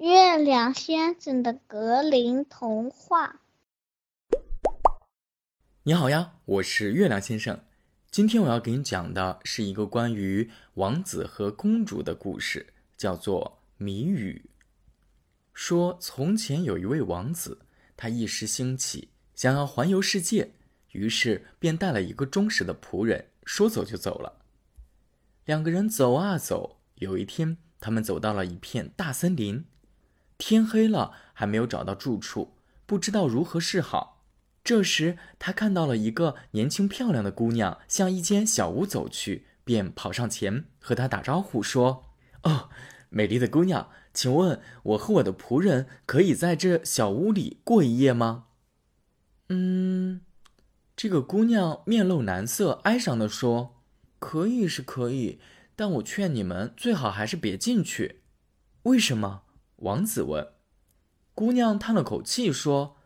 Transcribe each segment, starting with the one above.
月亮先生的格林童话。你好呀，我是月亮先生。今天我要给你讲的是一个关于王子和公主的故事，叫做《谜语》。说从前有一位王子，他一时兴起，想要环游世界，于是便带了一个忠实的仆人，说走就走了。两个人走啊走，有一天，他们走到了一片大森林。天黑了，还没有找到住处，不知道如何是好。这时，他看到了一个年轻漂亮的姑娘，向一间小屋走去，便跑上前和她打招呼说：“哦，美丽的姑娘，请问我和我的仆人可以在这小屋里过一夜吗？”嗯，这个姑娘面露难色，哀伤地说：“可以是可以，但我劝你们最好还是别进去。为什么？”王子问，姑娘叹了口气说：“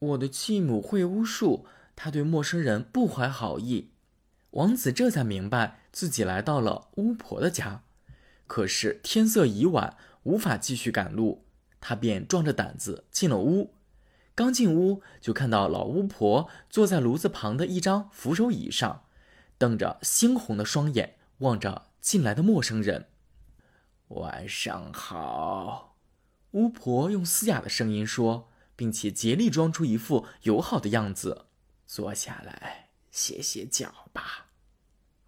我的继母会巫术，她对陌生人不怀好意。”王子这才明白自己来到了巫婆的家，可是天色已晚，无法继续赶路，他便壮着胆子进了屋。刚进屋，就看到老巫婆坐在炉子旁的一张扶手椅上，瞪着猩红的双眼望着进来的陌生人。“晚上好。”巫婆用嘶哑的声音说，并且竭力装出一副友好的样子。坐下来，歇歇脚吧。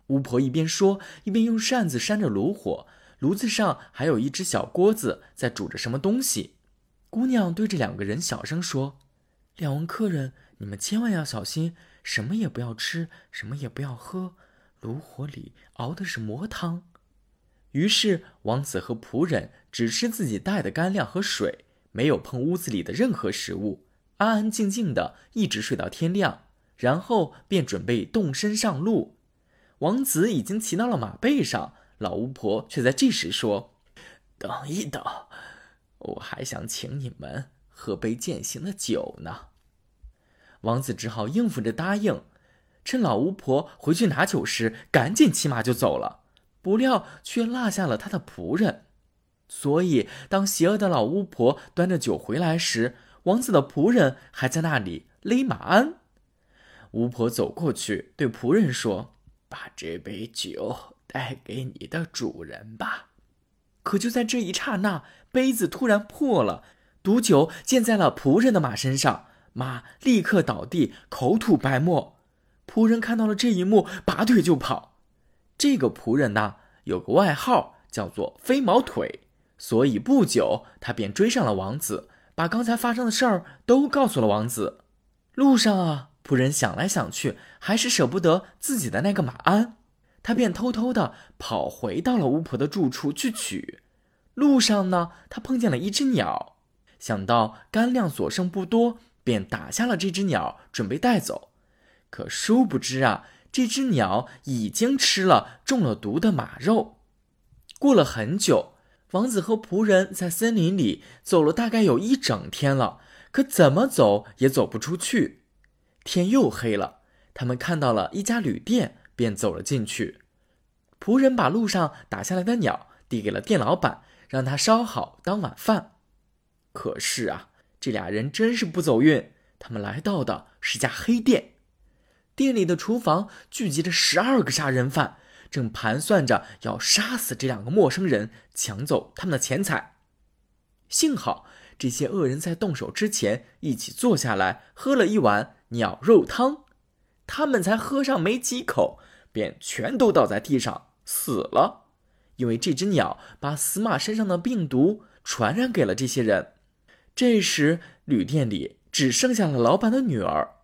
巫婆一边说，一边用扇子扇着炉火。炉子上还有一只小锅子在煮着什么东西。姑娘对着两个人小声说：“两位客人，你们千万要小心，什么也不要吃，什么也不要喝。炉火里熬的是魔汤。”于是，王子和仆人只吃自己带的干粮和水，没有碰屋子里的任何食物，安安静静的一直睡到天亮，然后便准备动身上路。王子已经骑到了马背上，老巫婆却在这时说：“等一等，我还想请你们喝杯践行的酒呢。”王子只好应付着答应，趁老巫婆回去拿酒时，赶紧骑马就走了。不料却落下了他的仆人，所以当邪恶的老巫婆端着酒回来时，王子的仆人还在那里勒马鞍。巫婆走过去对仆人说：“把这杯酒带给你的主人吧。”可就在这一刹那，杯子突然破了，毒酒溅在了仆人的马身上，马立刻倒地，口吐白沫。仆人看到了这一幕，拔腿就跑。这个仆人呢，有个外号叫做“飞毛腿”，所以不久他便追上了王子，把刚才发生的事儿都告诉了王子。路上啊，仆人想来想去，还是舍不得自己的那个马鞍，他便偷偷的跑回到了巫婆的住处去取。路上呢，他碰见了一只鸟，想到干粮所剩不多，便打下了这只鸟，准备带走。可殊不知啊。这只鸟已经吃了中了毒的马肉。过了很久，王子和仆人在森林里走了大概有一整天了，可怎么走也走不出去。天又黑了，他们看到了一家旅店，便走了进去。仆人把路上打下来的鸟递给了店老板，让他烧好当晚饭。可是啊，这俩人真是不走运，他们来到的是家黑店。店里的厨房聚集着十二个杀人犯，正盘算着要杀死这两个陌生人，抢走他们的钱财。幸好这些恶人在动手之前一起坐下来喝了一碗鸟肉汤，他们才喝上没几口，便全都倒在地上死了。因为这只鸟把死马身上的病毒传染给了这些人。这时，旅店里只剩下了老板的女儿。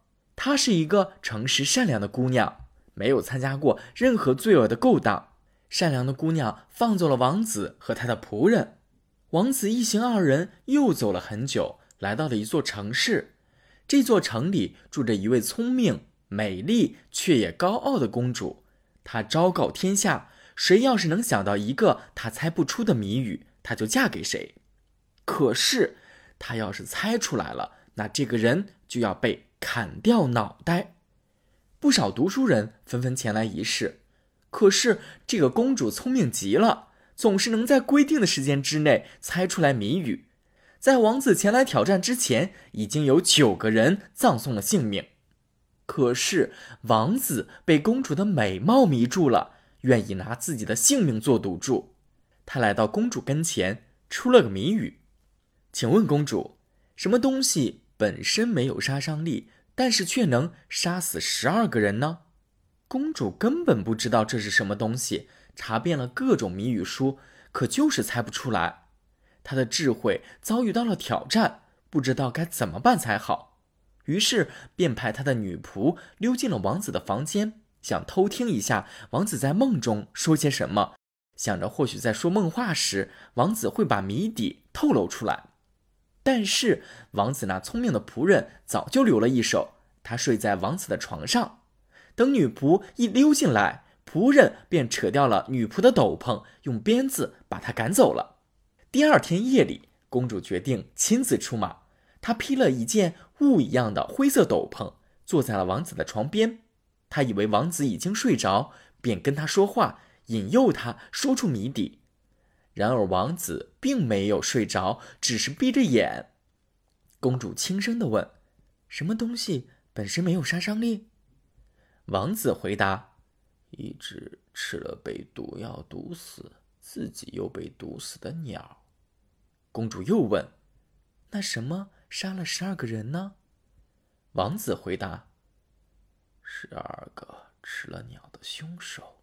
她是一个诚实善良的姑娘，没有参加过任何罪恶的勾当。善良的姑娘放走了王子和他的仆人。王子一行二人又走了很久，来到了一座城市。这座城里住着一位聪明、美丽却也高傲的公主。她昭告天下：谁要是能想到一个她猜不出的谜语，她就嫁给谁。可是，她要是猜出来了，那这个人就要被。砍掉脑袋，不少读书人纷纷前来一试。可是这个公主聪明极了，总是能在规定的时间之内猜出来谜语。在王子前来挑战之前，已经有九个人葬送了性命。可是王子被公主的美貌迷住了，愿意拿自己的性命做赌注。他来到公主跟前，出了个谜语：“请问公主，什么东西本身没有杀伤力，但是却能杀死十二个人呢？”公主根本不知道这是什么东西，查遍了各种谜语书，可就是猜不出来。她的智慧遭遇到了挑战，不知道该怎么办才好。于是便派他的女仆溜进了王子的房间，想偷听一下王子在梦中说些什么，想着或许在说梦话时，王子会把谜底透露出来。但是王子那聪明的仆人早就留了一手，他睡在王子的床上。等女仆一溜进来，仆人便扯掉了女仆的斗篷，用鞭子把她赶走了。第二天夜里，公主决定亲自出马。她披了一件雾一样的灰色斗篷，坐在了王子的床边。她以为王子已经睡着，便跟他说话，引诱他说出谜底。然而王子并没有睡着，只是闭着眼。公主轻声的问：“什么东西本身没有杀伤力？”王子回答：“一只吃了被毒药毒死，自己又被毒死的鸟。”公主又问：“那什么？”杀了十二个人呢？王子回答：“十二个吃了鸟的凶手。”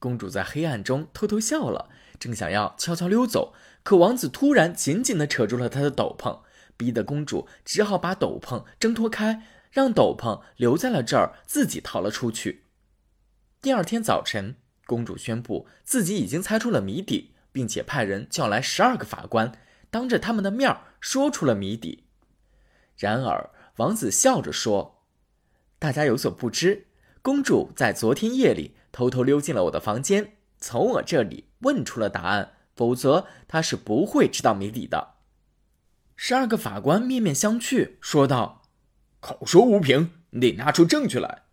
公主在黑暗中偷偷笑了，正想要悄悄溜走，可王子突然紧紧的扯住了她的斗篷，逼得公主只好把斗篷挣脱开，让斗篷留在了这儿，自己逃了出去。第二天早晨，公主宣布自己已经猜出了谜底，并且派人叫来十二个法官。当着他们的面说出了谜底，然而王子笑着说：“大家有所不知，公主在昨天夜里偷偷溜进了我的房间，从我这里问出了答案，否则他是不会知道谜底的。”十二个法官面面相觑，说道：“口说无凭，你得拿出证据来。”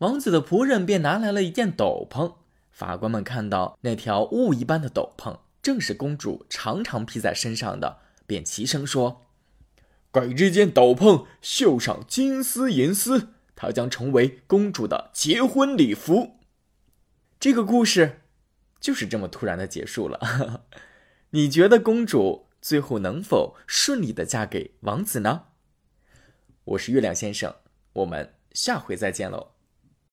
王子的仆人便拿来了一件斗篷，法官们看到那条雾一般的斗篷。正是公主常常披在身上的，便齐声说：“给这件斗篷绣上金丝银丝，它将成为公主的结婚礼服。”这个故事就是这么突然的结束了。你觉得公主最后能否顺利的嫁给王子呢？我是月亮先生，我们下回再见喽。